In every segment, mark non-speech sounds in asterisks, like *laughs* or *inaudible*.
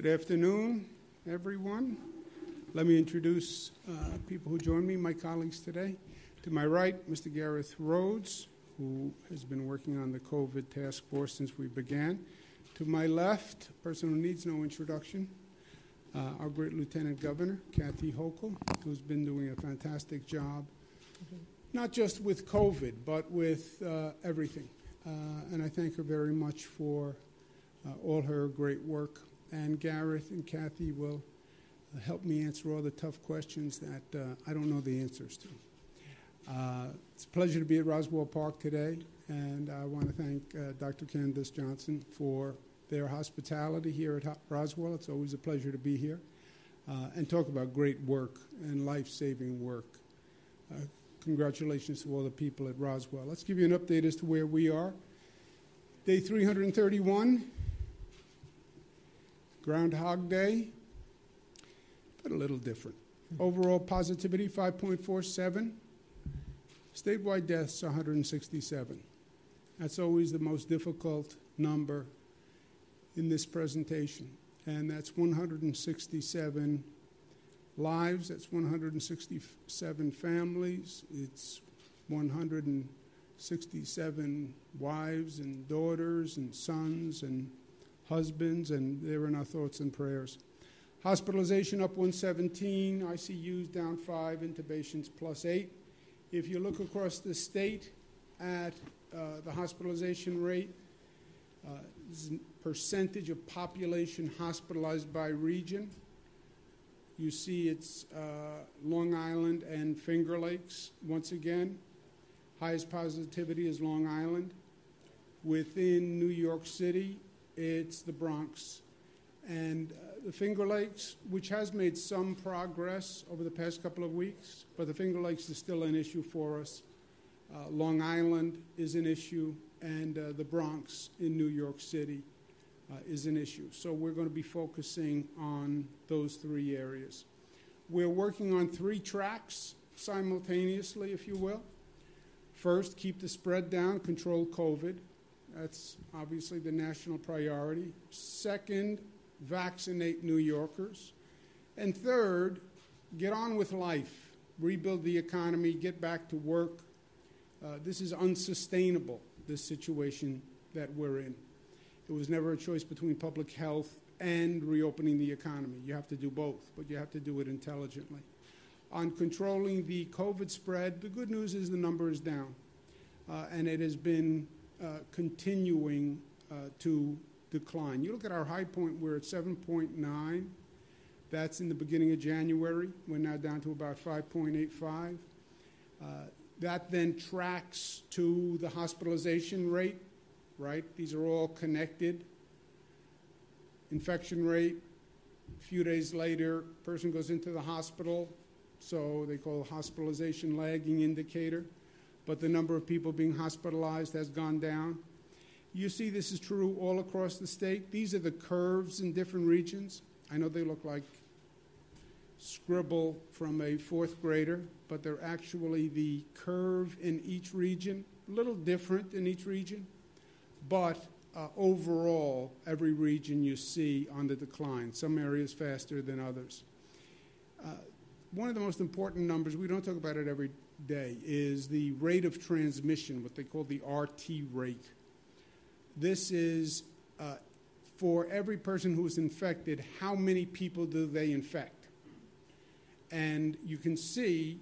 Good afternoon, everyone. Let me introduce uh, people who join me, my colleagues today. To my right, Mr. Gareth Rhodes, who has been working on the COVID task force since we began. To my left, a person who needs no introduction, uh, our great Lieutenant Governor, Kathy Hochul, who's been doing a fantastic job, not just with COVID, but with uh, everything. Uh, and I thank her very much for uh, all her great work. And Gareth and Kathy will help me answer all the tough questions that uh, I don't know the answers to. Uh, it's a pleasure to be at Roswell Park today, and I want to thank uh, Dr. Candace Johnson for their hospitality here at Roswell. It's always a pleasure to be here uh, and talk about great work and life saving work. Uh, congratulations to all the people at Roswell. Let's give you an update as to where we are. Day 331, Groundhog Day, but a little different. Hmm. Overall positivity 5.47. Statewide deaths 167. That's always the most difficult number in this presentation, and that's 167 lives, that's 167 families, it's 167 wives and daughters and sons and husbands, and they're in our thoughts and prayers. Hospitalization up 117, ICUs down 5, intubations plus 8. If you look across the state at uh, the hospitalization rate, uh, percentage of population hospitalized by region. You see it's uh, Long Island and Finger Lakes once again. Highest positivity is Long Island. Within New York City, it's the Bronx. And uh, the Finger Lakes, which has made some progress over the past couple of weeks, but the Finger Lakes is still an issue for us. Uh, Long Island is an issue, and uh, the Bronx in New York City uh, is an issue. So we're going to be focusing on those three areas. We're working on three tracks simultaneously, if you will. First, keep the spread down, control COVID. That's obviously the national priority. Second, vaccinate New Yorkers. And third, get on with life, rebuild the economy, get back to work. Uh, this is unsustainable, this situation that we're in. It was never a choice between public health and reopening the economy. You have to do both, but you have to do it intelligently. On controlling the COVID spread, the good news is the number is down, uh, and it has been continuing uh, to decline. You look at our high point, we're at 7.9. That's in the beginning of January. We're now down to about 5.85. Uh, that then tracks to the hospitalization rate right? These are all connected. Infection rate, a few days later, person goes into the hospital, so they call hospitalization lagging indicator, but the number of people being hospitalized has gone down. You see, this is true all across the state. These are the curves in different regions. I know they look like scribble from a fourth grader, but they're actually the curve in each region, a little different in each region but uh, overall, every region you see on the decline, some areas faster than others. Uh, one of the most important numbers, we don't talk about it every day, is the rate of transmission, what they call the RT rate. This is uh, for every person who is infected, how many people do they infect? And you can see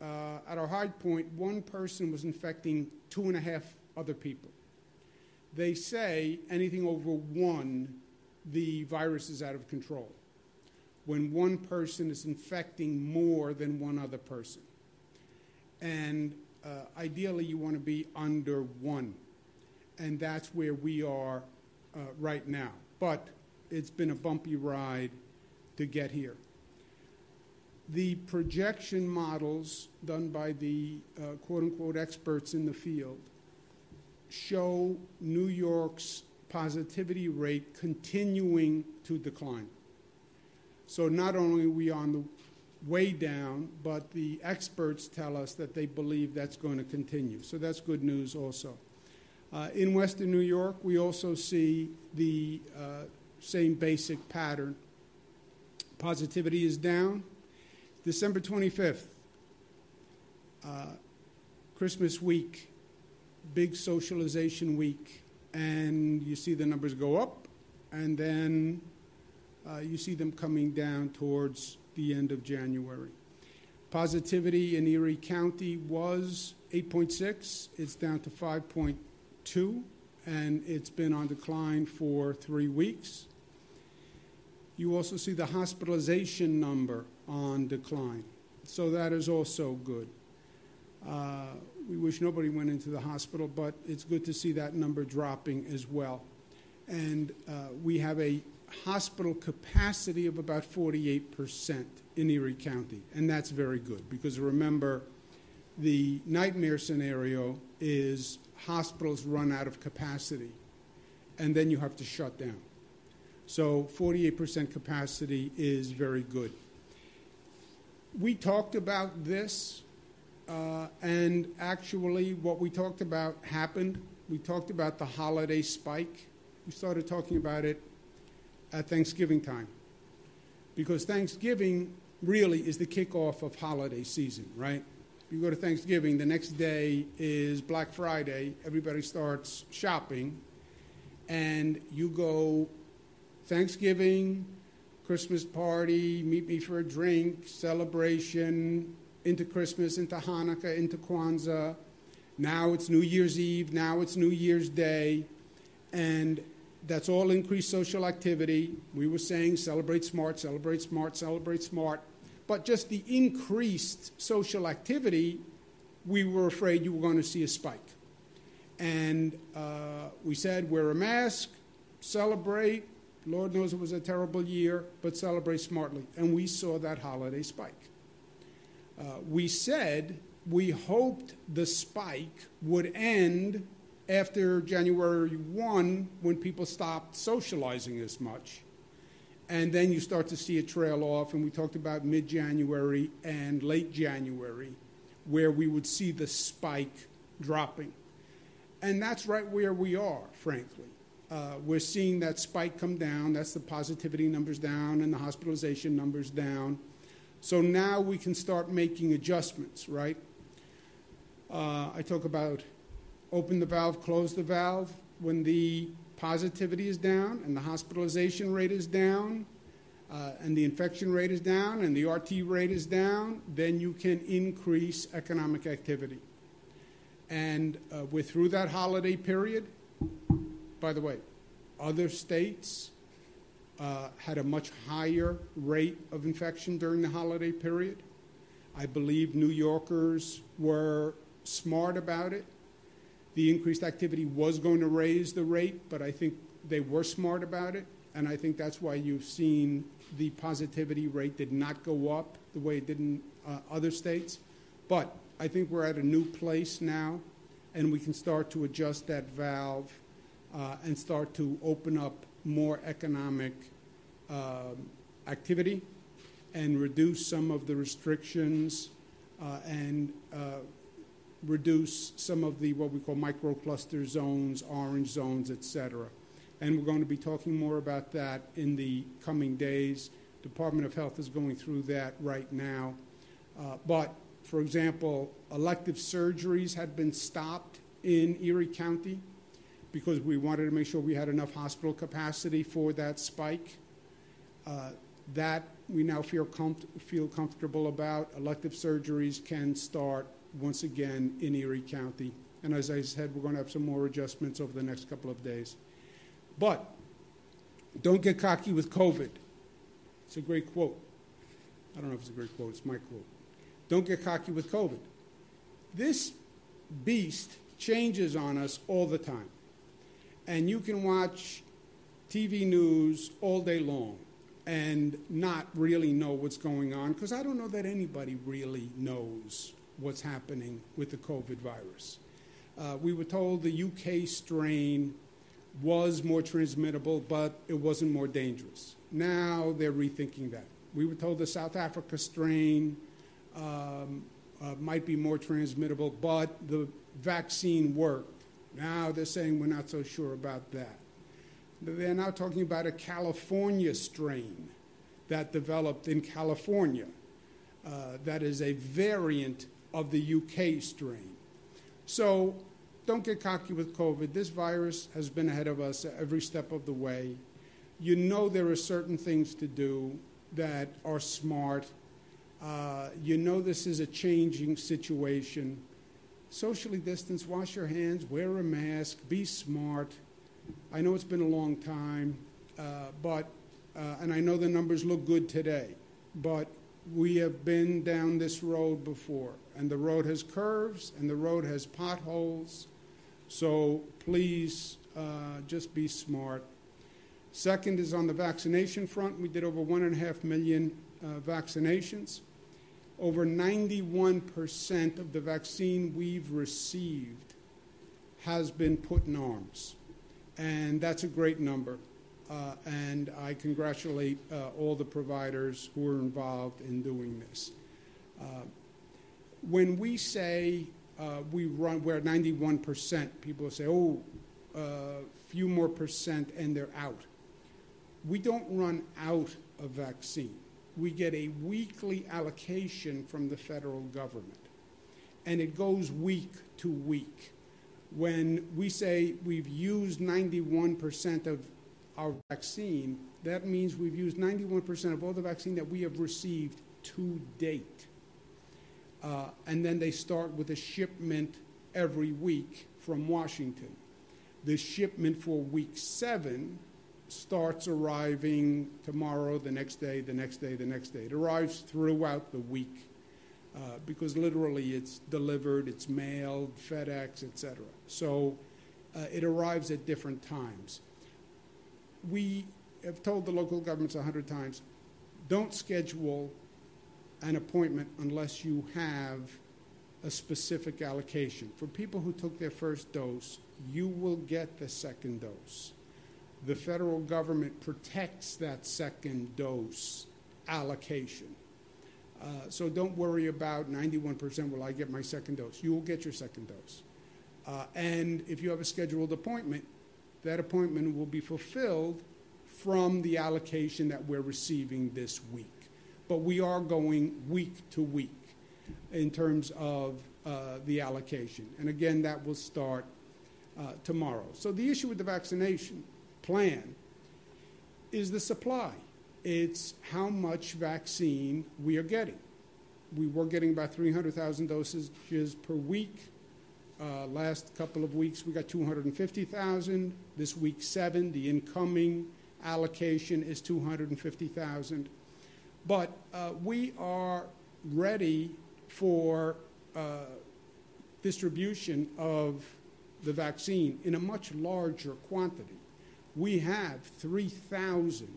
uh, at our high point, one person was infecting two and a half other people they say anything over one, the virus is out of control. When one person is infecting more than one other person. And uh, ideally, you want to be under one. And that's where we are uh, right now. But it's been a bumpy ride to get here. The projection models done by the uh, quote unquote experts in the field show New York's positivity rate continuing to decline. So not only are we on the way down, but the experts tell us that they believe that's going to continue. So that's good news also. Uh, in Western New York, we also see the uh, same basic pattern. Positivity is down. December 25th, uh, Christmas week, big socialization week, and you see the numbers go up, and then you see them coming down towards the end of January. Positivity in Erie County was 8.6, it's down to 5.2, and it's been on decline for three weeks. You also see the hospitalization number on decline. So that is also good. Uh, we wish nobody went into the hospital, but it's good to see that number dropping as well. And uh, we have a hospital capacity of about 48% in Erie County, and that's very good because remember, the nightmare scenario is hospitals run out of capacity, and then you have to shut down. So 48% capacity is very good. We talked about this, uh, and actually, what we talked about happened. We talked about the holiday spike. We started talking about it at Thanksgiving time. Because Thanksgiving really is the kickoff of holiday season, right? You go to Thanksgiving, the next day is Black Friday, everybody starts shopping, and you go Thanksgiving, Christmas party, meet me for a drink, celebration, into Christmas, into Hanukkah, into Kwanzaa. Now it's New Year's Eve, now it's New Year's Day, and that's all increased social activity. We were saying celebrate smart, celebrate smart, celebrate smart. But just the increased social activity, we were afraid you were going to see a spike. And uh, we said wear a mask, celebrate, Lord knows it was a terrible year, but celebrate smartly. And we saw that holiday spike. Uh, we said we hoped the spike would end after January 1 when people stopped socializing as much. And then you start to see it trail off, and we talked about mid January and late January, where we would see the spike dropping. And that's right where we are, frankly. Uh, we're seeing that spike come down. That's the positivity numbers down and the hospitalization numbers down. So now we can start making adjustments, right? Uh, I talk about open the valve, close the valve. When the positivity is down and the hospitalization rate is down uh, and the infection rate is down and the RT rate is down, then you can increase economic activity. And uh, we're through that holiday period. By the way, other states uh, had a much higher rate of infection during the holiday period. I believe New Yorkers were smart about it. The increased activity was going to raise the rate, but I think they were smart about it. And I think that's why you've seen the positivity rate did not go up the way it did in uh, other states. But I think we're at a new place now, and we can start to adjust that valve uh, and start to open up more economic uh, activity and reduce some of the restrictions uh, and uh, reduce some of the what we call microcluster zones, orange zones, etc. And we're going to be talking more about that in the coming days. Department of Health is going through that right now. Uh, but, for example, elective surgeries had been stopped in Erie County because we wanted to make sure we had enough hospital capacity for that spike. Uh, that we now feel, com- feel comfortable about. Elective surgeries can start once again in Erie County. And as I said, we're going to have some more adjustments over the next couple of days. But don't get cocky with COVID. It's a great quote. I don't know if it's a great quote, it's my quote. Don't get cocky with COVID. This beast changes on us all the time and you can watch TV news all day long and not really know what's going on because I don't know that anybody really knows what's happening with the COVID virus. Uh, we were told the UK strain was more transmittable, but it wasn't more dangerous. Now they're rethinking that. We were told the South Africa strain um, uh, might be more transmittable, but the vaccine worked. Now they're saying we're not so sure about that. They're now talking about a California strain that developed in California. Uh, that is a variant of the UK strain. So don't get cocky with COVID. This virus has been ahead of us every step of the way. You know there are certain things to do that are smart. Uh, you know this is a changing situation. Socially distance, wash your hands, wear a mask, be smart. I know it's been a long time, uh, but, uh, and I know the numbers look good today, but we have been down this road before, and the road has curves and the road has potholes. So please uh, just be smart. Second is on the vaccination front. We did over one and a half million uh, vaccinations. Over 91% of the vaccine we've received has been put in arms. And that's a great number. Uh, and I congratulate uh, all the providers who are involved in doing this. When we say uh, we run, we're 91%, people say, oh, a uh, few more percent and they're out. We don't run out of vaccine. We get a weekly allocation from the federal government, and it goes week to week. When we say we've used 91% of our vaccine, that means we've used 91% of all the vaccine that we have received to date. Uh, and then they start with a shipment every week from Washington. The shipment for week seven starts arriving tomorrow, the next day, the next day, the next day. It arrives throughout the week uh, because literally it's delivered, it's mailed, FedEx, etc. So uh, it arrives at different times. We have told the local governments a hundred times don't schedule an appointment unless you have a specific allocation. For people who took their first dose, you will get the second dose the federal government protects that second dose allocation. Uh, so don't worry about 91% will I get my second dose. You will get your second dose. Uh, and if you have a scheduled appointment, that appointment will be fulfilled from the allocation that we're receiving this week. But we are going week to week in terms of uh, the allocation. And again, that will start uh, tomorrow. So the issue with the vaccination plan is the supply. It's how much vaccine we are getting. We were getting about 300,000 doses per week. Uh, last couple of weeks, we got 250,000. This week, seven. The incoming allocation is 250,000. But uh, we are ready for uh, distribution of the vaccine in a much larger quantity we have 3,000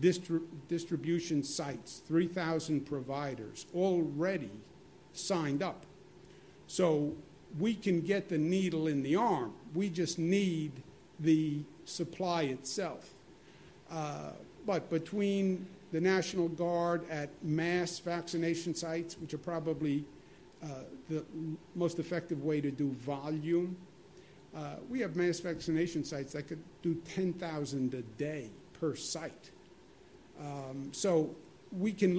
distri- distribution sites, 3,000 providers already signed up. So we can get the needle in the arm. We just need the supply itself. Uh, but between the National Guard at mass vaccination sites, which are probably uh, the most effective way to do volume, uh, we have mass vaccination sites that could do 10,000 a day per site. Um, so we can,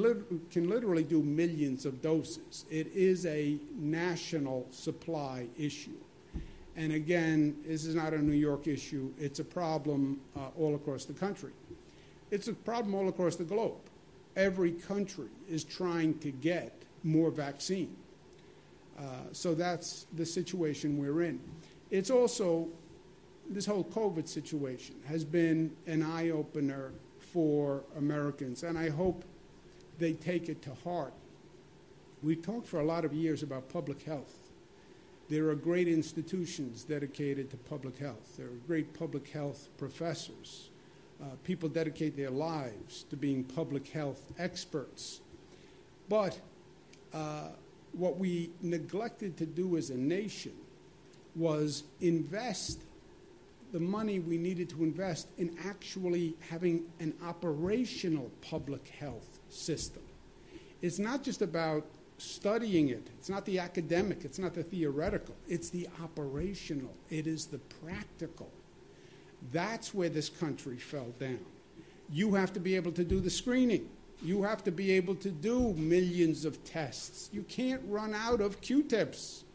can literally do millions of doses. It is a national supply issue. And again, this is not a New York issue, it's a problem uh, all across the country. It's a problem all across the globe. Every country is trying to get more vaccine. Uh, so that's the situation we're in. It's also, this whole COVID situation has been an eye opener for Americans, and I hope they take it to heart. We've talked for a lot of years about public health. There are great institutions dedicated to public health. There are great public health professors. Uh, people dedicate their lives to being public health experts. But uh, what we neglected to do as a nation was invest the money we needed to invest in actually having an operational public health system. It's not just about studying it, it's not the academic, it's not the theoretical, it's the operational, it is the practical. That's where this country fell down. You have to be able to do the screening. You have to be able to do millions of tests. You can't run out of Q-tips,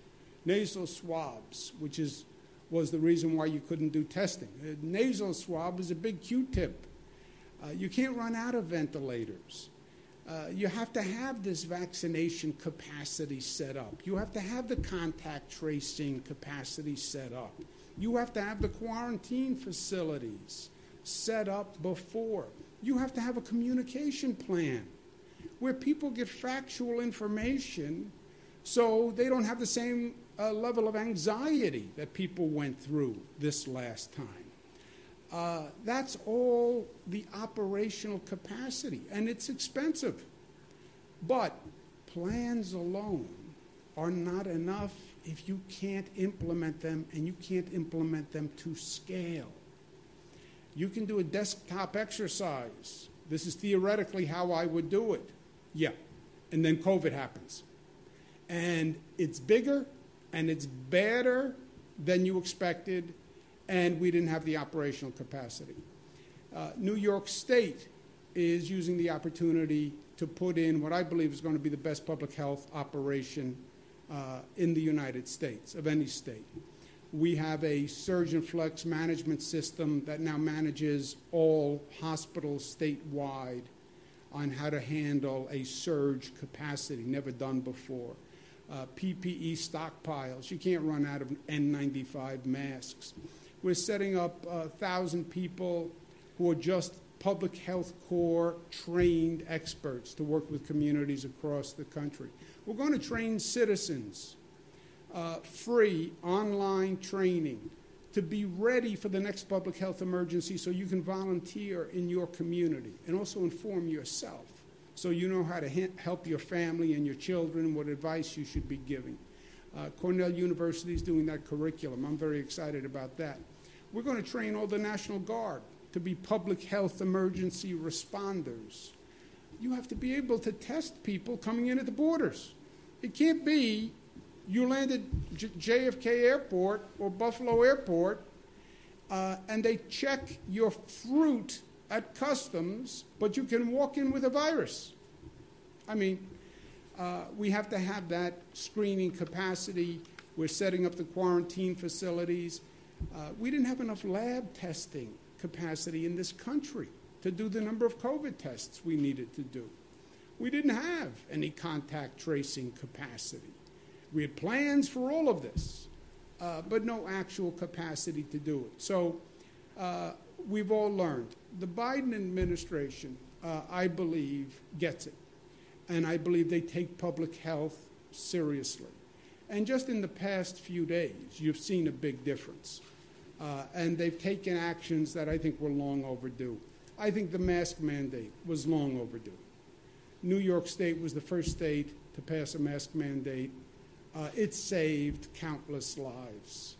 nasal swabs, which is was the reason why you couldn't do testing. A nasal swab is a big Q-tip. Uh, you can't run out of ventilators. Uh, you have to have this vaccination capacity set up. You have to have the contact tracing capacity set up. You have to have the quarantine facilities set up before. You have to have a communication plan where people get factual information so they don't have the same uh, level of anxiety that people went through this last time. Uh, that's all the operational capacity, and it's expensive. But plans alone are not enough if you can't implement them and you can't implement them to scale. You can do a desktop exercise. This is theoretically how I would do it. Yeah. And then COVID happens. And it's bigger and it's better than you expected, and we didn't have the operational capacity. Uh, New York State is using the opportunity to put in what I believe is going to be the best public health operation uh, in the United States, of any state. We have a surge and flex management system that now manages all hospitals statewide on how to handle a surge capacity, never done before. Uh, PPE stockpiles. You can't run out of N95 masks. We're setting up uh, thousand people who are just public health corps trained experts to work with communities across the country. We're going to train citizens uh, free online training to be ready for the next public health emergency so you can volunteer in your community and also inform yourself so you know how to help your family and your children, what advice you should be giving. Uh, Cornell University is doing that curriculum. I'm very excited about that. We're going to train all the National Guard to be public health emergency responders. You have to be able to test people coming in at the borders. It can't be you land at J- JFK Airport or Buffalo Airport uh, and they check your fruit at customs, but you can walk in with a virus. I mean, uh, we have to have that screening capacity. We're setting up the quarantine facilities. Uh, we didn't have enough lab testing capacity in this country to do the number of COVID tests we needed to do. We didn't have any contact tracing capacity. We had plans for all of this, uh, but no actual capacity to do it. So uh, we've all learned. The Biden administration, uh, I believe, gets it. And I believe they take public health seriously. And just in the past few days, you've seen a big difference. Uh, and they've taken actions that I think were long overdue. I think the mask mandate was long overdue. New York State was the first state to pass a mask mandate. Uh, it saved countless lives.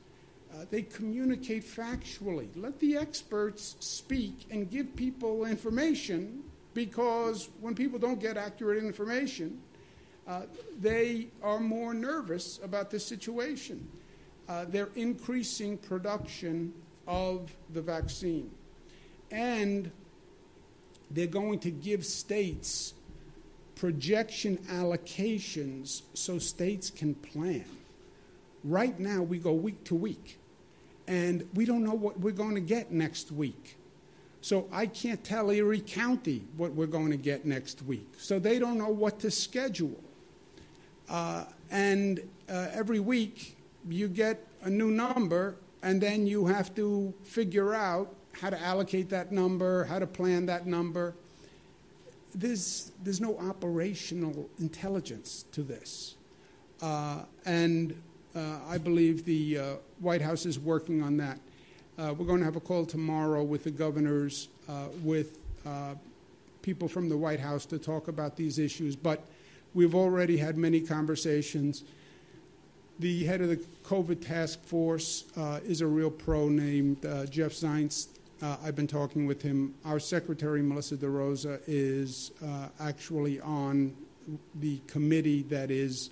Uh, they communicate factually. Let the experts speak and give people information because when people don't get accurate information, uh, they are more nervous about the situation. Uh, they're increasing production of the vaccine. And they're going to give states projection allocations so states can plan. Right now, we go week to week, and we don't know what we're going to get next week. So I can't tell Erie County what we're going to get next week. So they don't know what to schedule. Uh, and uh, every week, you get a new number, and then you have to figure out how to allocate that number, how to plan that number there's, there's no operational intelligence to this. Uh, and uh, I believe the uh, White House is working on that. Uh, we're going to have a call tomorrow with the governors, uh, with uh, people from the White House to talk about these issues. But we've already had many conversations. The head of the COVID task force is a real pro named Jeff Zients uh, I've been talking with him. Our secretary, Melissa DeRosa, is uh, actually on the committee that is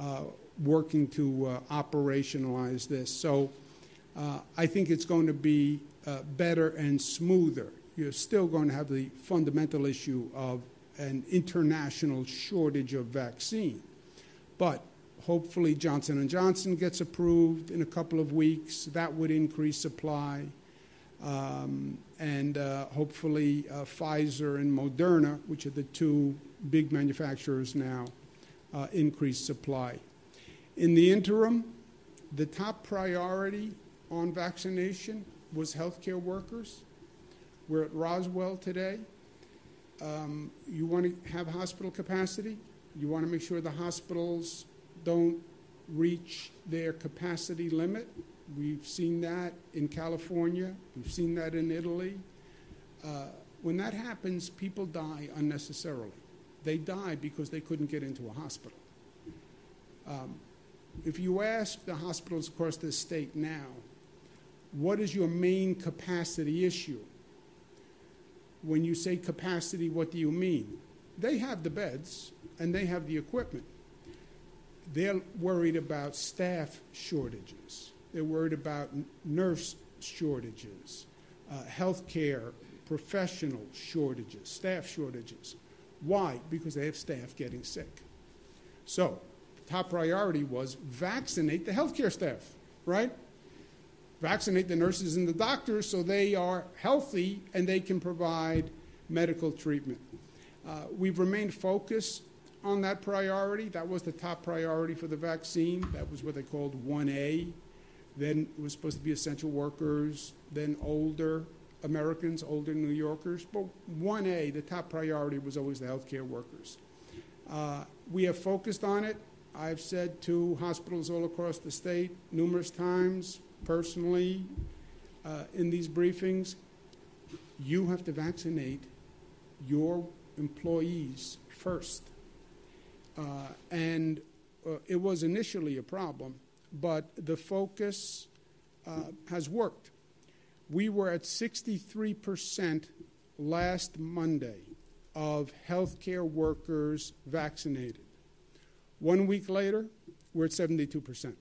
uh, working to uh, operationalize this. So Uh, I think it's going to be uh, better and smoother. You're still going to have the fundamental issue of an international shortage of vaccine. But hopefully Johnson & Johnson gets approved in a couple of weeks. That would increase supply. Um, and uh, hopefully uh, Pfizer and Moderna, which are the two big manufacturers now, uh, increase supply. In the interim, the top priority on vaccination was healthcare workers. We're at Roswell today. Um, you want to have hospital capacity. You want to make sure the hospitals don't reach their capacity limit. We've seen that in California, we've seen that in Italy. Uh, when that happens, people die unnecessarily. They die because they couldn't get into a hospital. Um, if you ask the hospitals across the state now, what is your main capacity issue? When you say capacity, what do you mean? They have the beds and they have the equipment. They're worried about staff shortages. They're worried about nurse shortages, uh, healthcare professional shortages, staff shortages. Why? Because they have staff getting sick. So, top priority was vaccinate the healthcare staff, right? Vaccinate the nurses and the doctors so they are healthy and they can provide medical treatment. Uh, we've remained focused on that priority. That was the top priority for the vaccine. That was what they called 1A. Then it was supposed to be essential workers, then older Americans, older New Yorkers. But 1A, the top priority was always the healthcare workers. Uh, we have focused on it. I've said to hospitals all across the state numerous times, personally, uh, in these briefings, you have to vaccinate your employees first. Uh, and uh, it was initially a problem, but the focus uh, has worked. We were at 63% last Monday of healthcare workers vaccinated. One week later, we're at 72%.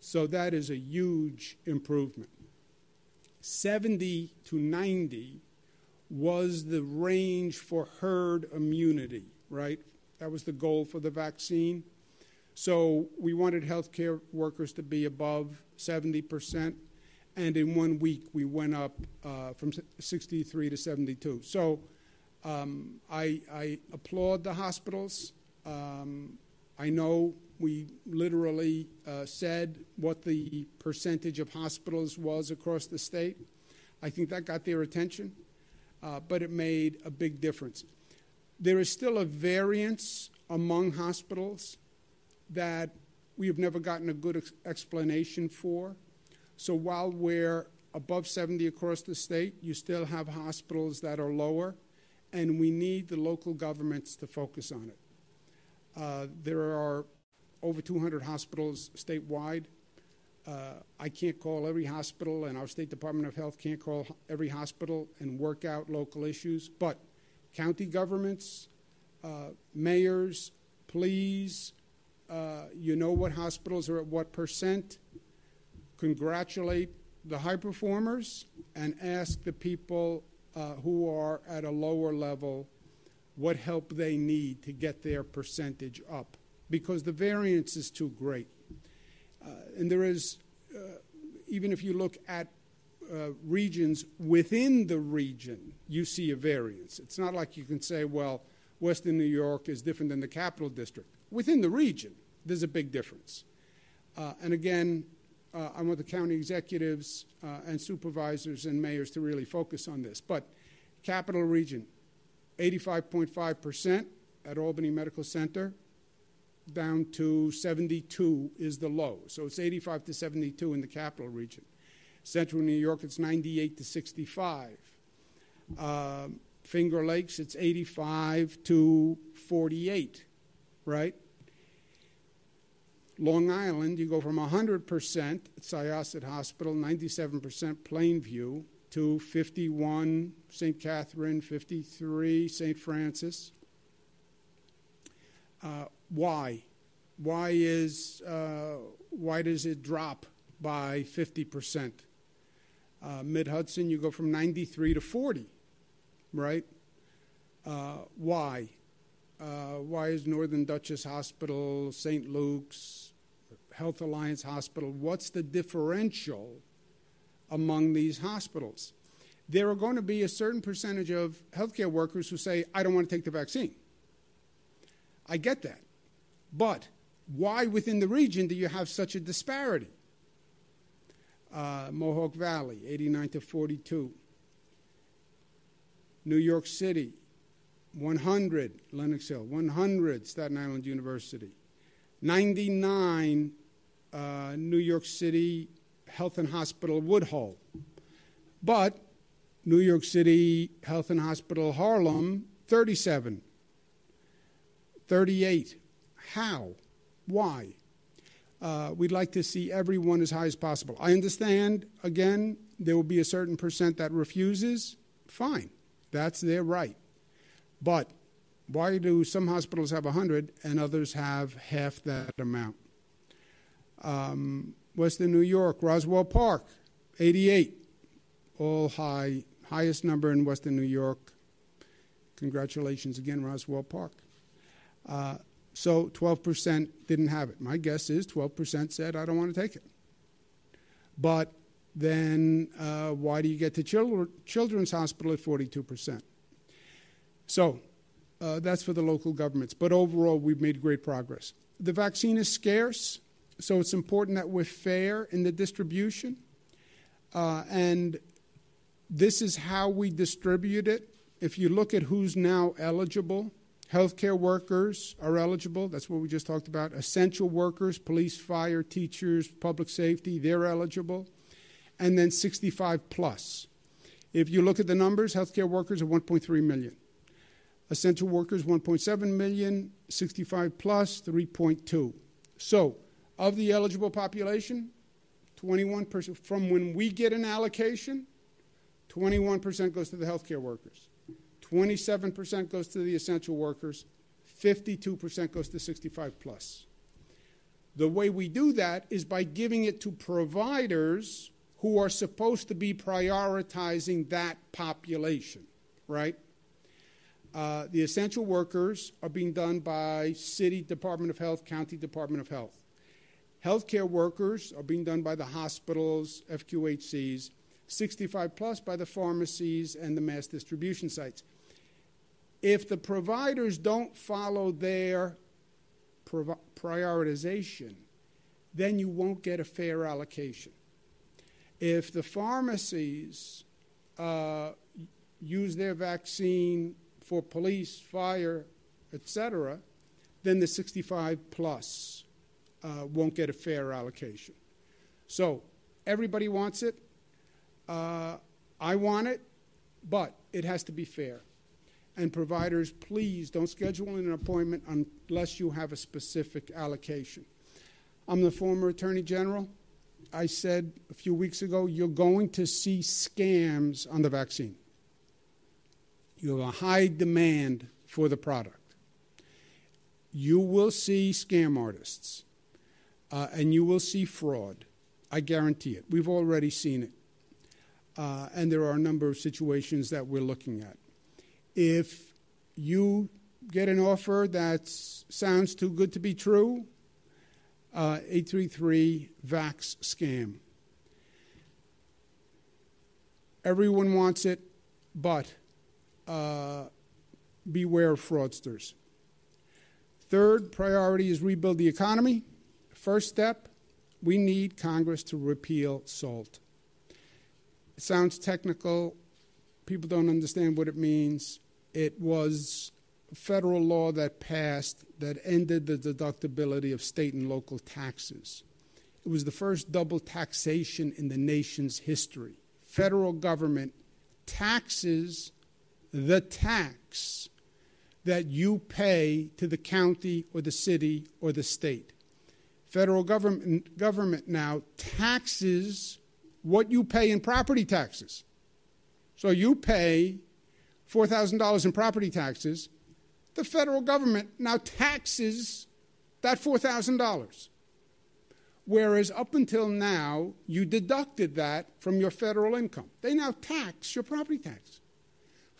So that is a huge improvement. 70 to 90 was the range for herd immunity, right? That was the goal for the vaccine. So we wanted healthcare workers to be above 70%. And in one week, we went up uh, from 63 to 72. So um, I, I, applaud the hospitals. Um, I know we literally uh, said what the percentage of hospitals was across the state. I think that got their attention, uh, but it made a big difference. There is still a variance among hospitals that we have never gotten a good ex- explanation for. So while we're above 70 across the state, you still have hospitals that are lower, and we need the local governments to focus on it. Uh, there are over 200 hospitals statewide. Uh, I can't call every hospital, and our State Department of Health can't call every hospital and work out local issues, but county governments, uh, mayors, please, uh, you know what hospitals are at what percent. Congratulate the high performers and ask the people uh, who are at a lower level what help they need to get their percentage up because the variance is too great. Uh, and there is, uh, even if you look at uh, regions within the region, you see a variance. It's not like you can say, well, Western New York is different than the capital district. Within the region, there's a big difference. Uh, and again, uh, I want the county executives uh, and supervisors and mayors to really focus on this. But capital region, 85.5% at Albany Medical Center, down to 72 is the low. So it's 85 to 72 in the capital region. Central New York, it's 98 to 65. Um, Finger Lakes, it's 85 to 48, right? Long Island, you go from 100% at Syosset Hospital, 97% Plainview, to 51 St. Catherine, 53 St. Francis. Uh, why? Why is uh, why does it drop by 50%. Uh, Mid Hudson, you go from 93 to 40, right? Uh, why? Uh, why is Northern Dutchess Hospital, St. Luke's, Health Alliance Hospital, what's the differential among these hospitals? There are going to be a certain percentage of healthcare workers who say, I don't want to take the vaccine. I get that. But why within the region do you have such a disparity? Uh, Mohawk Valley, 89 to 42. New York City, 100, Lenox Hill, 100, Staten Island University, 99, uh, New York City Health and Hospital Woodhull. But New York City Health and Hospital Harlem, 37. 38. How? Why? Uh, we'd like to see everyone as high as possible. I understand, again, there will be a certain percent that refuses. Fine, that's their right. But why do some hospitals have 100 and others have half that amount? Um, Western New York, Roswell Park, 88, all high, highest number in Western New York. Congratulations again, Roswell Park. Uh, so 12% didn't have it. My guess is 12% said, I don't want to take it. But then uh, why do you get to children, Children's Hospital at 42%? So uh, that's for the local governments. But overall, we've made great progress. The vaccine is scarce, so it's important that we're fair in the distribution. Uh, and this is how we distribute it. If you look at who's now eligible, Healthcare workers are eligible. That's what we just talked about. Essential workers, police, fire, teachers, public safety, they're eligible. And then 65 plus. If you look at the numbers, healthcare workers are 1.3 million. Essential workers, 1.7 million. 65 plus, 3.2. So, of the eligible population, 21%, from when we get an allocation, 21% goes to the healthcare workers. 27% goes to the essential workers, 52% goes to 65 plus. The way we do that is by giving it to providers who are supposed to be prioritizing that population, right? Uh, the essential workers are being done by city Department of Health, county Department of Health. Healthcare workers are being done by the hospitals, FQHCs, 65 plus by the pharmacies and the mass distribution sites. If the providers don't follow their prioritization, then you won't get a fair allocation. If the pharmacies uh, use their vaccine for police, fire, etc., then the 65 plus uh, won't get a fair allocation. So everybody wants it. Uh, I want it, but it has to be fair. And providers, please don't schedule an appointment unless you have a specific allocation. I'm the former Attorney General. I said a few weeks ago, you're going to see scams on the vaccine. You have a high demand for the product. You will see scam artists, uh, and you will see fraud. I guarantee it. We've already seen it. Uh, and there are a number of situations that we're looking at. If you get an offer that sounds too good to be true, uh, 833 VAX scam. Everyone wants it, but uh, beware fraudsters. Third priority is rebuild the economy. First step, we need Congress to repeal SALT. It sounds technical. People don't understand what it means it was federal law that passed that ended the deductibility of state and local taxes. It was the first double taxation in the nation's history. Federal government taxes the tax that you pay to the county or the city or the state. Federal government, government now taxes what you pay in property taxes. So you pay $4,000 in property taxes, the federal government now taxes that $4,000. Whereas up until now, you deducted that from your federal income. They now tax your property tax.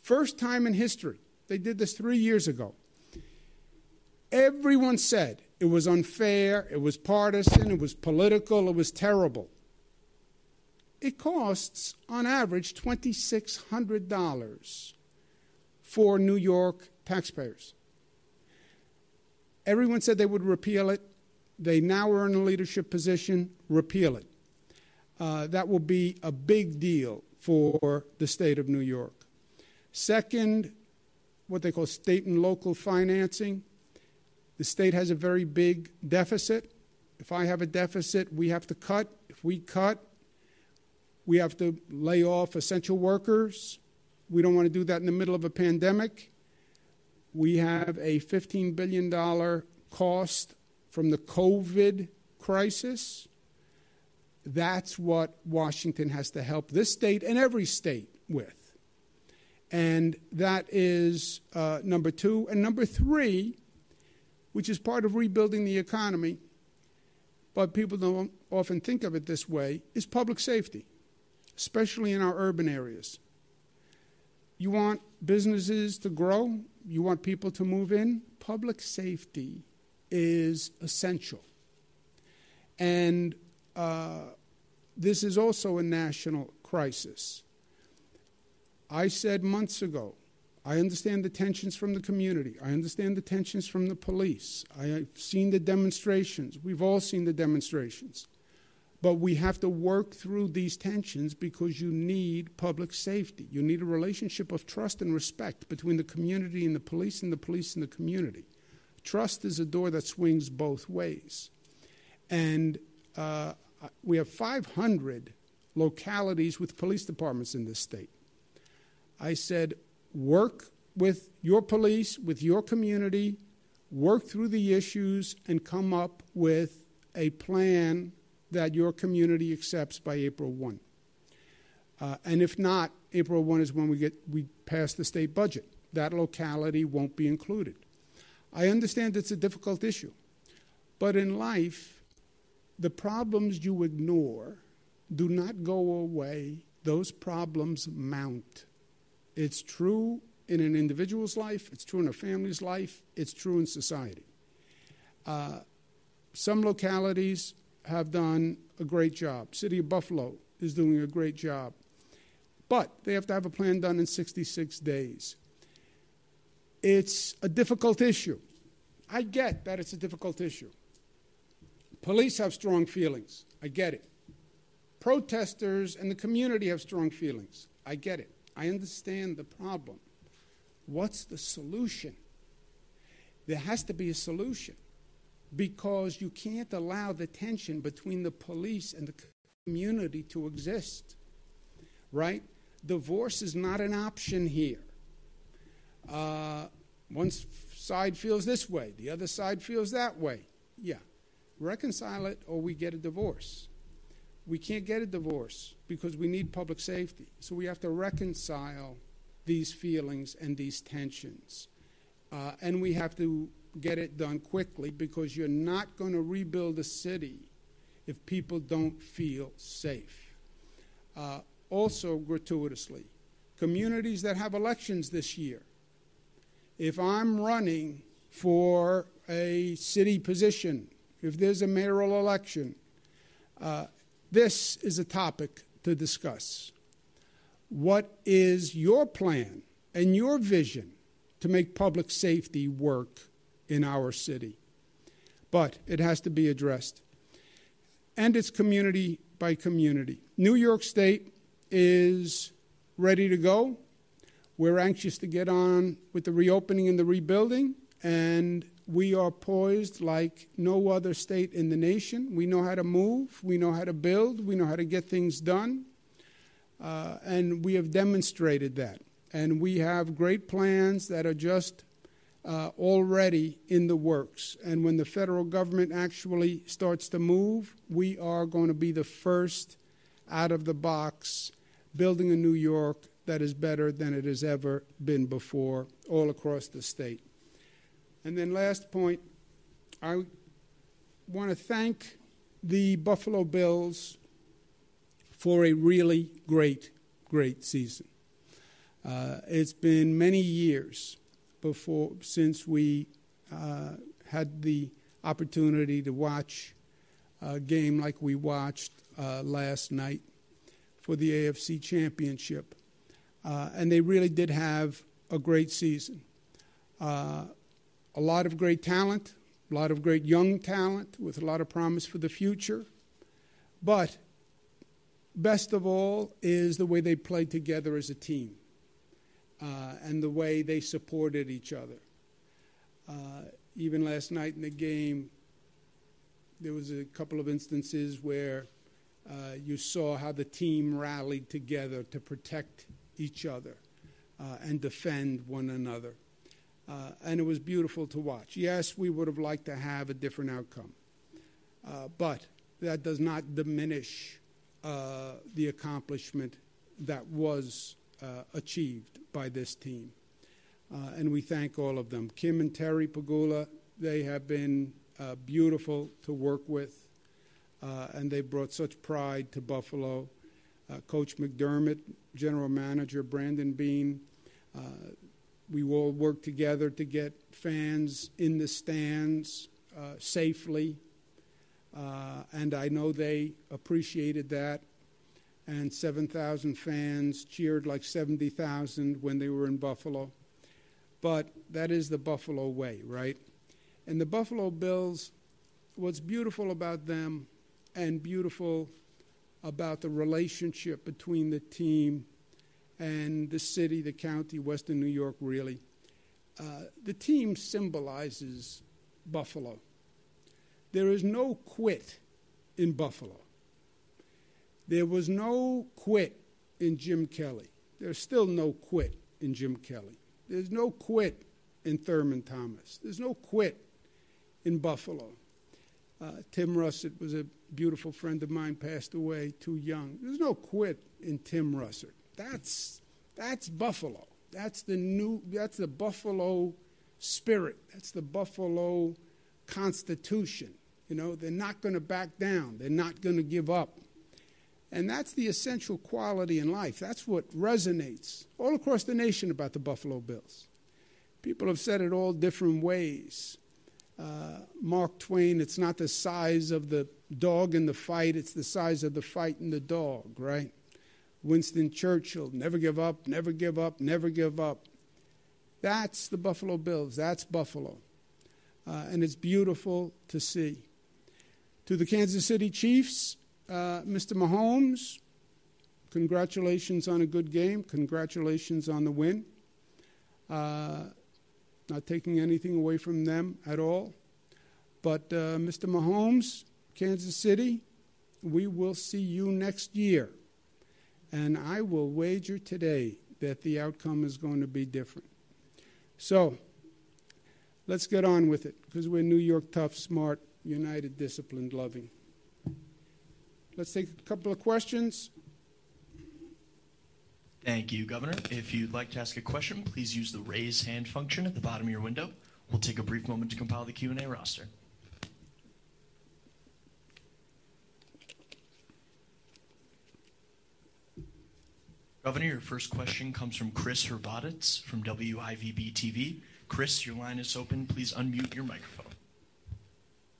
First time in history. They did this three years ago. Everyone said it was unfair, it was partisan, it was political, it was terrible. It costs, on average, $2,600 for New York taxpayers. Everyone said they would repeal it. They now are in a leadership position, repeal it. Uh, that will be a big deal for the state of New York. Second, what they call state and local financing. The state has a very big deficit. If I have a deficit, we have to cut. If we cut, we have to lay off essential workers. We don't want to do that in the middle of a pandemic. We have a $15 billion cost from the COVID crisis. That's what Washington has to help this state and every state with. And that is uh, number two. And number three, which is part of rebuilding the economy, but people don't often think of it this way, is public safety, especially in our urban areas. You want businesses to grow, you want people to move in. Public safety is essential. And uh, this is also a national crisis. I said months ago, I understand the tensions from the community. I understand the tensions from the police. I've seen the demonstrations. We've all seen the demonstrations. But we have to work through these tensions because you need public safety. You need a relationship of trust and respect between the community and the police and the police and the community. Trust is a door that swings both ways. And uh, we have 500 localities with police departments in this state. I said, work with your police, with your community, work through the issues, and come up with a plan that your community accepts by April 1. Uh, and if not, April 1 is when we, get, we pass the state budget. That locality won't be included. I understand it's a difficult issue, but in life, the problems you ignore do not go away, those problems mount. It's true in an individual's life, it's true in a family's life, it's true in society. Uh, some localities have done a great job. City of Buffalo is doing a great job. But they have to have a plan done in 66 days. It's a difficult issue. I get that it's a difficult issue. Police have strong feelings. I get it. Protesters and the community have strong feelings. I get it. I understand the problem. What's the solution? There has to be a solution because you can't allow the tension between the police and the community to exist. Right? Divorce is not an option here. Uh, one side feels this way, the other side feels that way. Yeah. Reconcile it or we get a divorce. We can't get a divorce because we need public safety. So we have to reconcile these feelings and these tensions. Uh, and we have to get it done quickly because you're not going to rebuild a city if people don't feel safe. Uh, also, gratuitously, communities that have elections this year. If I'm running for a city position, if there's a mayoral election, uh, this is a topic to discuss. What is your plan and your vision to make public safety work in our city. But it has to be addressed. And it's community by community. New York State is ready to go. We're anxious to get on with the reopening and the rebuilding, and we are poised like no other state in the nation. We know how to move, we know how to build, we know how to get things done, uh, and we have demonstrated that. And we have great plans that are just uh, already in the works. And when the federal government actually starts to move, we are going to be the first out of the box building a New York that is better than it has ever been before, all across the state. And then, last point, I want to thank the Buffalo Bills for a really great, great season. Uh, it's been many years before since we uh, had the opportunity to watch a game like we watched uh, last night for the AFC Championship. Uh, and they really did have a great season. A lot of great talent, a lot of great young talent with a lot of promise for the future. But best of all is the way they played together as a team uh, and the way they supported each other. Uh, even last night in the game, there was a couple of instances where uh, you saw how the team rallied together to protect each other uh, and defend one another. Uh, and it was beautiful to watch. Yes, we would have liked to have a different outcome, uh, but that does not diminish uh, the accomplishment that was uh, achieved by this team. Uh, and we thank all of them. Kim and Terry Pegula, they have been uh, beautiful to work with, and they brought such pride to Buffalo. Coach McDermott, General Manager Brandon Beane, we all work together to get fans in the stands uh, safely. Uh, and I know they appreciated that. And 7,000 fans cheered like 70,000 when they were in Buffalo. But that is the Buffalo way, right? And the Buffalo Bills, what's beautiful about them and beautiful about the relationship between the team and the city, the county, Western New York, really. Uh, the team symbolizes Buffalo. There is no quit in Buffalo. There was no quit in Jim Kelly. There's still no quit in Jim Kelly. There's no quit in Thurman Thomas. There's no quit in Buffalo. Uh, Tim Russert was a beautiful friend of mine, passed away too young. There's no quit in Tim Russert. That's, that's Buffalo. That's the new, that's the Buffalo spirit. That's the Buffalo constitution. You know, they're not going to back down. They're not going to give up. And that's the essential quality in life. That's what resonates all across the nation about the Buffalo Bills. People have said it all different ways. Uh, Mark Twain, it's not the size of the dog in the fight, it's the size of the fight in the dog, right? Winston Churchill, never give up, never give up, never give up. That's the Buffalo Bills. That's Buffalo. Uh, and it's beautiful to see. To the Kansas City Chiefs, uh, Mr. Mahomes, congratulations on a good game. Congratulations on the win. Uh, not taking anything away from them at all. But uh, Mr. Mahomes, Kansas City, we will see you next year. And I will wager today that the outcome is going to be different. So, let's get on with it because we're New York tough, smart, united, disciplined, loving. Let's take a couple of questions. Thank you, Governor. If you'd like to ask a question, please use the raise hand function at the bottom of your window. We'll take a brief moment to compile the Q&A roster. Governor, your first question comes from Chris Horvatits from WIVB TV. Chris, your line is open. Please unmute your microphone.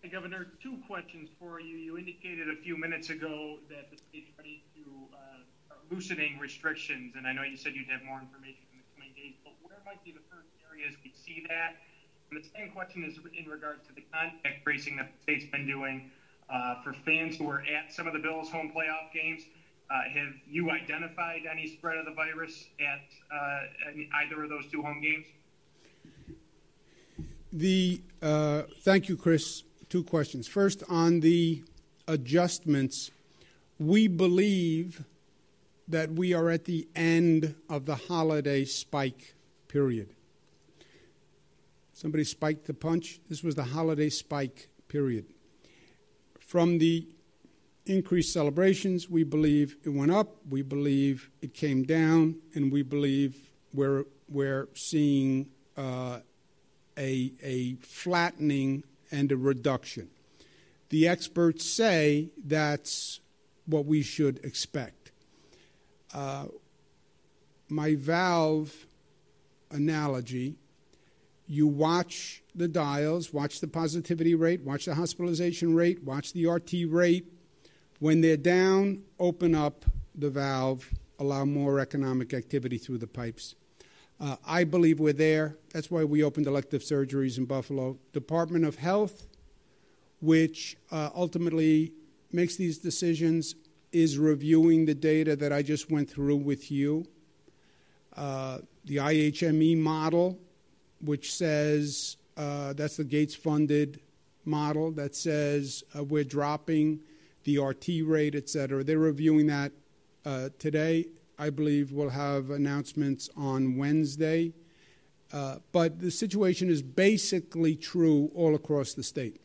Hey, Governor, two questions for you. You indicated a few minutes ago that the state's ready to uh, loosening restrictions, and I know you said you'd have more information in the coming days, but where might be the first areas we'd see that? And the second question is in regards to the contact tracing that the state's been doing uh, for fans who are at some of the Bills' home playoff games. Uh, have you identified any spread of the virus at uh, either of those two home games? The uh, thank you, Chris. Two questions. First, on the adjustments, we believe that we are at the end of the holiday spike period. Somebody spiked the punch. This was the holiday spike period. From the increased celebrations. We believe it went up. We believe it came down, and we believe we're we're seeing uh, a a flattening and a reduction. the experts say that's what we should expect. Uh, my valve analogy you watch the dials, watch the positivity rate, watch the hospitalization rate, watch the RT rate. When they're down, open up the valve, allow more economic activity through the pipes. Uh, I believe we're there. That's why we opened elective surgeries in Buffalo. Department of Health, which uh, ultimately makes these decisions, is reviewing the data that I just went through with you. Uh, the IHME model, which says uh, that's the Gates funded model that says uh, we're dropping the RT rate, et cetera. They're reviewing that uh, today. I believe we'll have announcements on Wednesday. Uh, but the situation is basically true all across the state.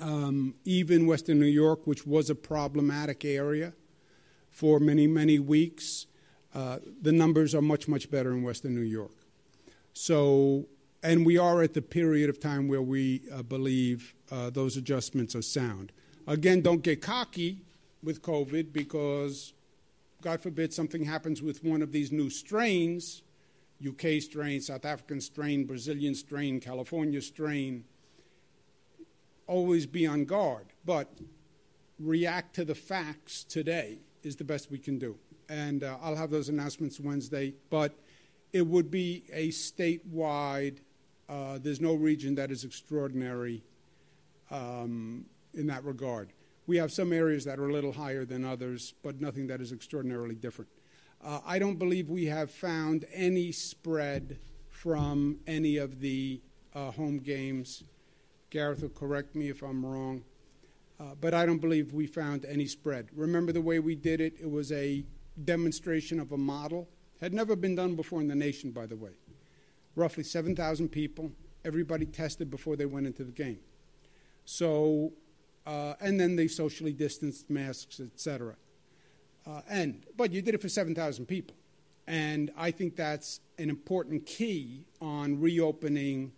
Um, even Western New York, which was a problematic area for many, many weeks, uh, the numbers are much, much better in Western New York. So, and we are at the period of time where we uh, believe uh, those adjustments are sound. Again, don't get cocky with COVID because, God forbid, something happens with one of these new strains UK strain, South African strain, Brazilian strain, California strain. Always be on guard, but react to the facts today is the best we can do. And uh, I'll have those announcements Wednesday, but it would be a statewide, uh, there's no region that is extraordinary um, in that regard. We have some areas that are a little higher than others, but nothing that is extraordinarily different. Uh, I don't believe we have found any spread from any of the uh, home games. Gareth will correct me if I'm wrong. Uh, but I don't believe we found any spread. Remember the way we did it? It was a demonstration of a model had never been done before in the nation, by the way. Roughly 7,000 people, everybody tested before they went into the game. So, uh, and then they socially distanced, masks, etc. Uh, and but you did it for 7,000 people, and I think that's an important key on reopening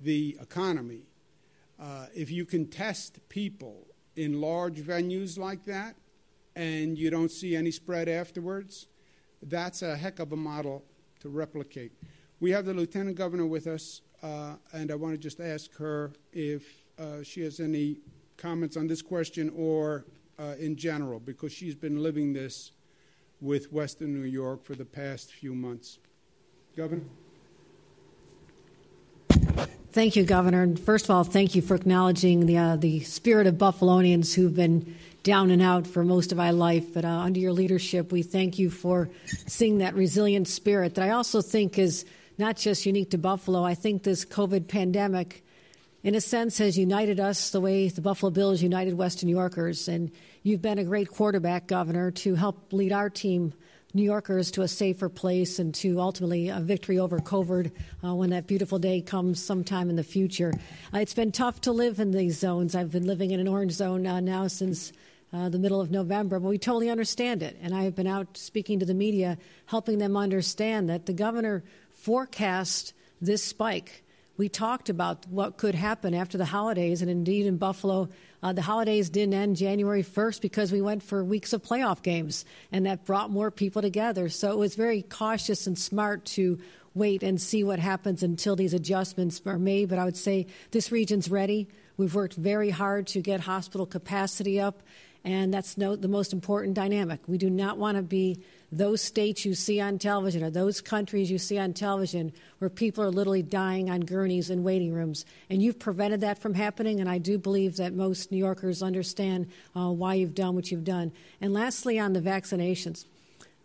the economy. Uh, if you can test people in large venues like that, and you don't see any spread afterwards, that's a heck of a model to replicate. We have the lieutenant governor with us, uh, and I want to just ask her if uh, she has any comments on this question or uh, in general, because she's been living this with Western New York for the past few months. Governor? Thank you, Governor. And first of all, thank you for acknowledging the, uh, the spirit of Buffalonians who've been down and out for most of my life. But uh, under your leadership, we thank you for seeing that resilient spirit that I also think is not just unique to Buffalo. I think this COVID pandemic, in a sense, has united us the way the Buffalo Bills united Western New Yorkers. And you've been a great quarterback, Governor, to help lead our team. New Yorkers to a safer place and to ultimately a victory over COVID uh, when that beautiful day comes sometime in the future. Uh, it's been tough to live in these zones. I've been living in an orange zone uh, now since uh, the middle of November, but we totally understand it. And I have been out speaking to the media, helping them understand that the governor forecast this spike. We talked about what could happen after the holidays, and indeed in Buffalo, uh, the holidays didn't end January 1st because we went for weeks of playoff games, and that brought more people together. So it was very cautious and smart to wait and see what happens until these adjustments are made. But I would say this region's ready. We've worked very hard to get hospital capacity up and that's no, the most important dynamic. We do not want to be those states you see on television or those countries you see on television where people are literally dying on gurneys in waiting rooms. And you've prevented that from happening, and I do believe that most New Yorkers understand uh, why you've done what you've done. And lastly, on the vaccinations.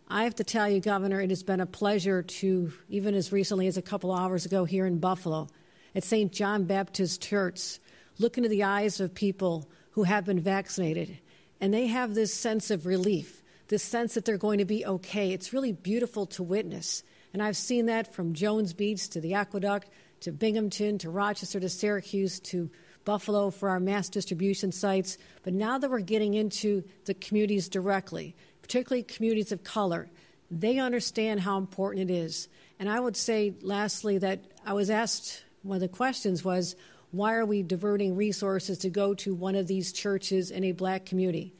I have to tell you, Governor, it has been a pleasure to, even as recently as a couple hours ago here in Buffalo, at St. John Baptist Church, look into the eyes of people who have been vaccinated and they have this sense of relief, this sense that they're going to be okay. It's really beautiful to witness. And I've seen that from Jones Beach to the Aqueduct to Binghamton to Rochester to Syracuse to Buffalo for our mass distribution sites. But now that we're getting into the communities directly, particularly communities of color, they understand how important it is. And I would say, lastly, that I was asked one of the questions was, why are we diverting resources to go to one of these churches in a black community?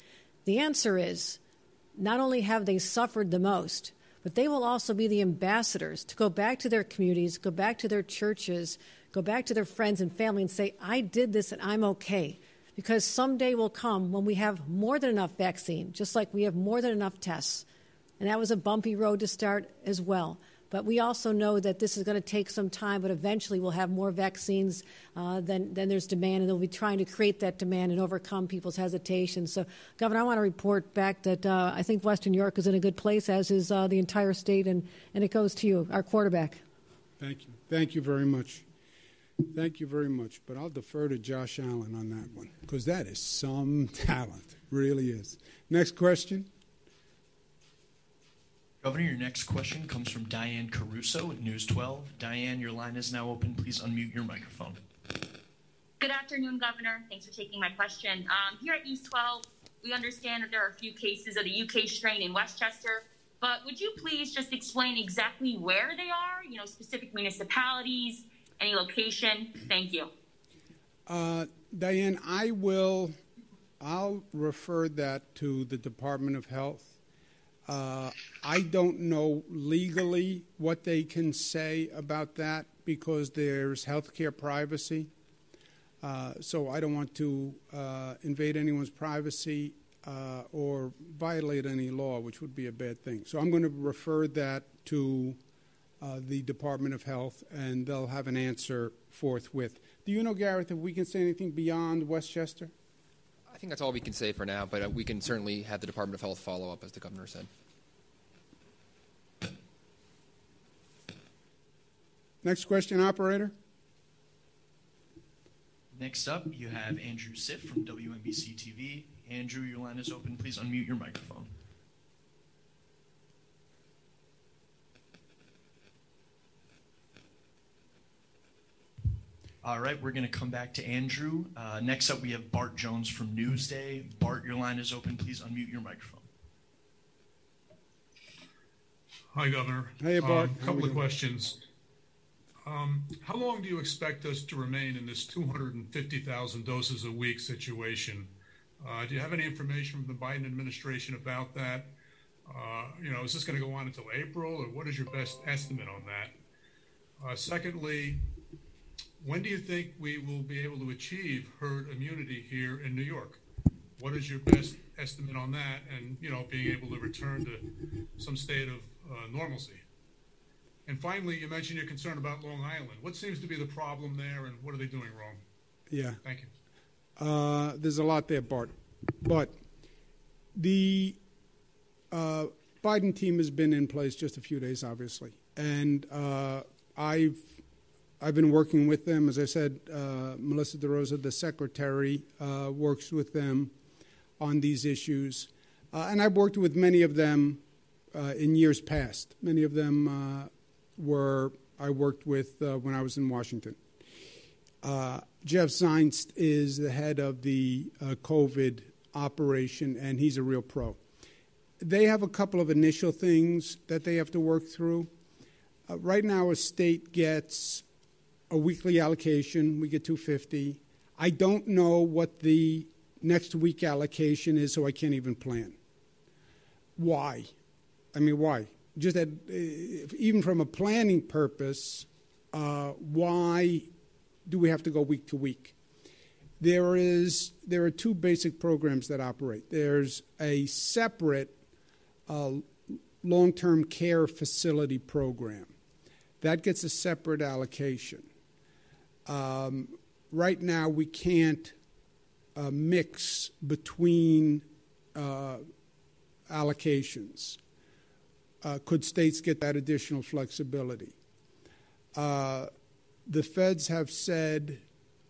The answer is not only have they suffered the most, but they will also be the ambassadors to go back to their communities, go back to their churches, go back to their friends and family and say, I did this and I'm okay. Because someday will come when we have more than enough vaccine, just like we have more than enough tests. And that was a bumpy road to start as well. But we also know that this is going to take some time, but eventually we'll have more vaccines uh, than, than there's demand, and they'll be trying to create that demand and overcome people's hesitation. So, Governor, I want to report back that uh, I think Western York is in a good place, as is uh, the entire state, and, and it goes to you, our quarterback. Thank you. Thank you very much. Thank you very much. But I'll defer to Josh Allen on that one because that is some talent, really is. Next question. Governor, your next question comes from Diane Caruso at News 12. Diane, your line is now open. Please unmute your microphone. Good afternoon, Governor. Thanks for taking my question. Um, here at News 12, we understand that there are a few cases of the UK strain in Westchester, but would you please just explain exactly where they are? You know, specific municipalities, any location? Thank you. Uh, Diane, I will. I'll refer that to the Department of Health uh, I don't know legally what they can say about that because there's healthcare privacy. Uh, so I don't want to uh, invade anyone's privacy uh, or violate any law, which would be a bad thing. So I'm going to refer that to uh, the Department of Health, and they'll have an answer forthwith. Do you know, Gareth, if we can say anything beyond Westchester? I think that's all we can say for now, but uh, we can certainly have the Department of Health follow up, as the governor said. Next question, operator. Next up, you have Andrew Siff from WNBC TV. Andrew, your line is open. Please unmute your microphone. All right, we're going to come back to Andrew. Uh, next up, we have Bart Jones from Newsday. Bart, your line is open. Please unmute your microphone. Hi, Governor. Hey, Bart. A um, couple of questions. Um, how long do you expect us to remain in this 250,000 doses a week situation? Uh, do you have any information from the Biden administration about that? Uh, you know, is this going to go on until April, or what is your best estimate on that? Uh, secondly, when do you think we will be able to achieve herd immunity here in New York? What is your best estimate on that, and you know, being able to return to some state of uh, normalcy? And finally, you mentioned your concern about Long Island. What seems to be the problem there, and what are they doing wrong? Yeah. Thank you. Uh, there's a lot there, Bart. But the uh, Biden team has been in place just a few days, obviously, and uh, I've I've been working with them. As I said, uh, Melissa DeRosa, the secretary, uh, works with them on these issues, uh, and I've worked with many of them in years past. Many of them were I worked with uh, when I was in Washington. Uh, Jeff Zients is the head of the uh, COVID operation, and he's a real pro. They have a couple of initial things that they have to work through. Uh, right now, a state gets a weekly allocation. We get 250. I don't know what the next week allocation is, so I can't even plan. Why? I mean, why? just that, uh, even from a planning purpose, uh, why do we have to go week to week? There is there are two basic programs that operate. There's a separate uh, long-term care facility program that gets a separate allocation. Um, right now, we can't uh, mix between uh, allocations uh, could states get that additional flexibility? Uh, the feds have said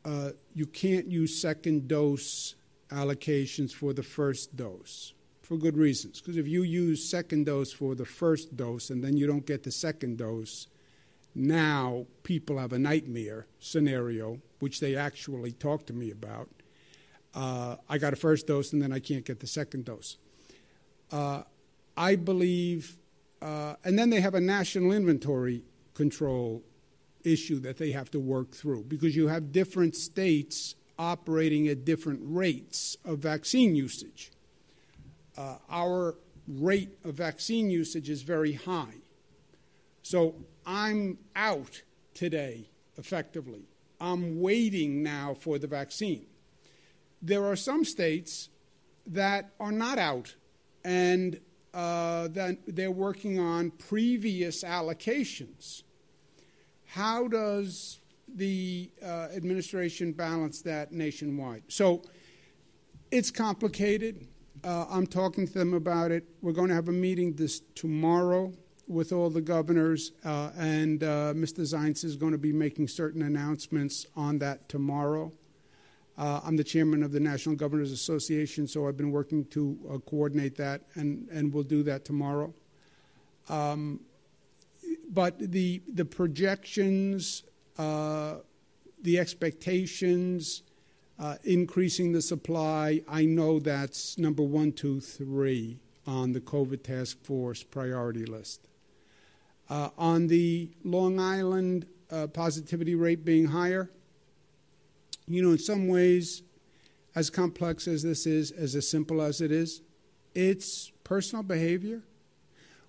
uh, you can't use second dose allocations for the first dose for good reasons. Because if you use second dose for the first dose and then you don't get the second dose, now people have a nightmare scenario, which they actually talked to me about. Uh, I got a first dose and then I can't get the second dose. Uh, I believe uh, and then they have a national inventory control issue that they have to work through because you have different states operating at different rates of vaccine usage. Uh, our rate of vaccine usage is very high. So I'm out today, effectively. I'm waiting now for the vaccine. There are some states that are not out and uh, that they're working on previous allocations. How does the uh, administration balance that nationwide? So it's complicated. Uh, I'm talking to them about it. We're going to have a meeting this tomorrow with all the governors, uh, and uh, Mr. Zients is going to be making certain announcements on that tomorrow. Uh, I'm the chairman of the National Governors Association, so I've been working to uh, coordinate that, and, and we'll do that tomorrow. Um, but the the projections, uh, the expectations, uh, increasing the supply, I know that's number one, two, three on the COVID task force priority list. Uh, on the Long Island uh, positivity rate being higher, you know, in some ways, as complex as this is, as, as simple as it is, it's personal behavior.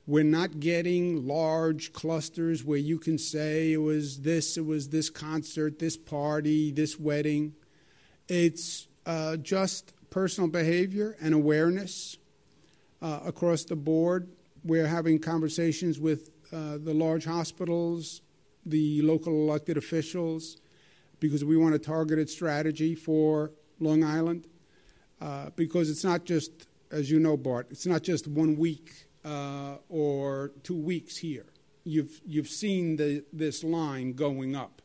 We're not getting large clusters where you can say it was this, it was this concert, this party, this wedding. It's uh, just personal behavior and awareness uh, across the board. We're having conversations with uh, the large hospitals, the local elected officials, because we want a targeted strategy for Long Island. Uh, because it's not just, as you know, Bart, it's not just one week uh, or two weeks here. You've, you've seen the, this line going up.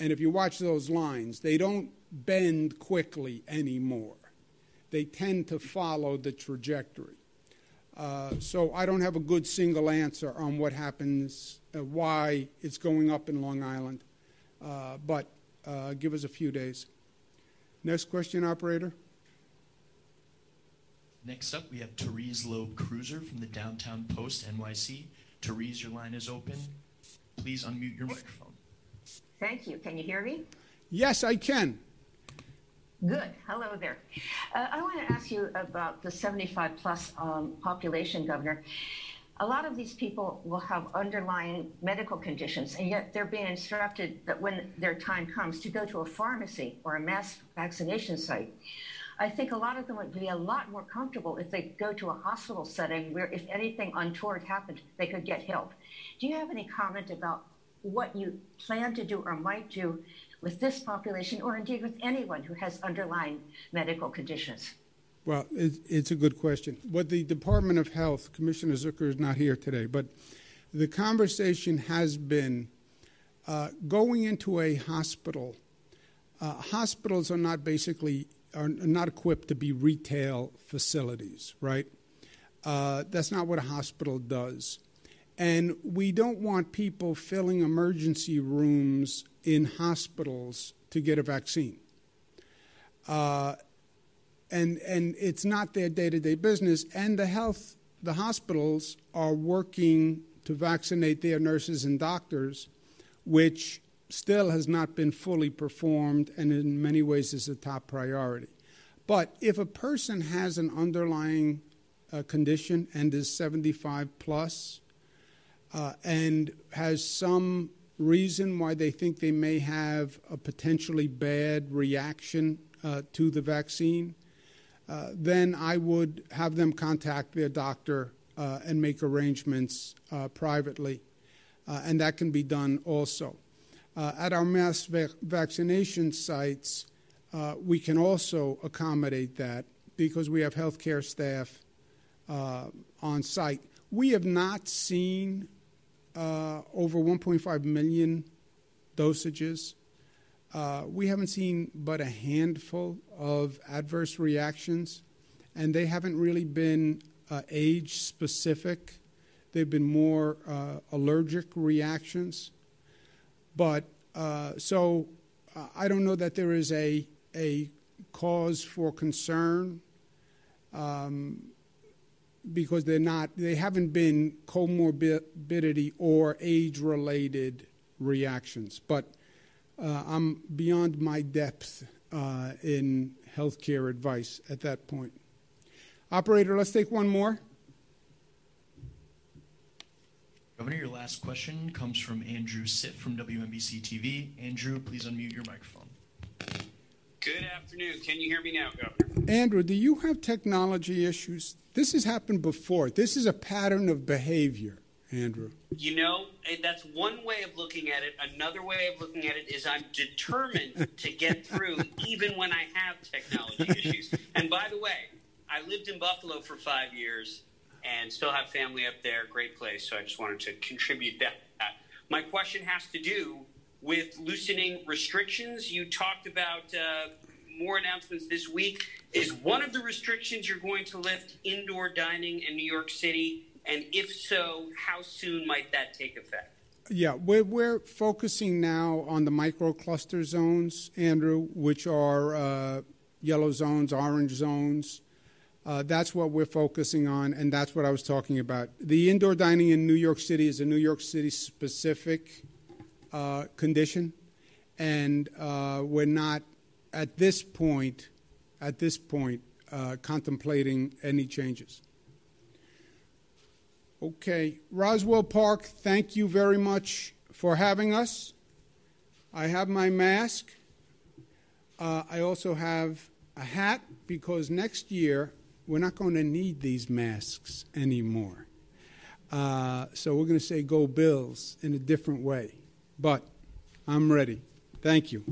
And if you watch those lines, they don't bend quickly anymore. They tend to follow the trajectory. Uh, so I don't have a good single answer on what happens, uh, why it's going up in Long Island. Uh, but uh, give us a few days. Next question, operator. Next up, we have Therese Loeb Kreuzer from the Downtown Post NYC. Therese, your line is open. Please unmute your microphone. Thank you. Can you hear me? Yes, I can. Good. Hello there. Uh, I want to ask you about the 75 plus um, population, Governor. A lot of these people will have underlying medical conditions, and yet they're being instructed that when their time comes to go to a pharmacy or a mass vaccination site. I think a lot of them would be a lot more comfortable if they go to a hospital setting where, if anything untoward happened, they could get help. Do you have any comment about what you plan to do or might do with this population, or indeed with anyone who has underlying medical conditions? Well, it's a good question. What the Department of Health, Commissioner Zucker is not here today, but the conversation has been uh, going into a hospital. Uh, hospitals are not basically are not equipped to be retail facilities, right? Uh, that's not what a hospital does. And we don't want people filling emergency rooms in hospitals to get a vaccine. Uh, and and it's not their day-to-day business and the health the hospitals are working to vaccinate their nurses and doctors which still has not been fully performed and in many ways is a top priority but if a person has an underlying uh, condition and is 75 plus, uh, and has some reason why they think they may have a potentially bad reaction uh, to the vaccine, uh, then I would have them contact their doctor uh, and make arrangements uh, privately. Uh, and that can be done also. At our mass vac- vaccination sites, we can also accommodate that because we have healthcare staff on site. We have not seen over 1.5 million dosages uh, we haven't seen but a handful of adverse reactions, and they haven't really been uh, age specific. They've been more uh, allergic reactions. But uh, so uh, I don't know that there is a, a cause for concern um, because they're not, they haven't been comorbidity or age related reactions. But uh, I'm beyond my depth uh, in healthcare advice at that point. Operator, let's take one more. Governor, your last question comes from Andrew Siff from WNBC TV. Andrew, please unmute your microphone. Good afternoon. Can you hear me now, Governor? Andrew, do you have technology issues? This has happened before. This is a pattern of behavior, Andrew. You know, eh, that's one way of looking at it. Another way of looking at it is I'm determined to get through *laughs* even when I have technology issues. And by the way, I lived in Buffalo for five years and still have family up there. Great place. So I just wanted to contribute that. My question has to do with loosening restrictions. You talked about uh, more announcements this week. Is one of the restrictions you're going to lift indoor dining in New York City? And if so, how soon might that take effect? Yeah, we're, we're focusing now on the microcluster zones, Andrew, which are uh, yellow zones, orange zones. Uh, that's what we're focusing on, and that's what I was talking about. The indoor dining in New York City is a New York City specific uh, condition, and uh, we're not at this point, at this point, uh, contemplating any changes. Okay, Roswell Park, thank you very much for having us. I have my mask. Uh, I also have a hat because next year we're not going to need these masks anymore. Uh, so we're going to say go Bills in a different way. But I'm ready. Thank you.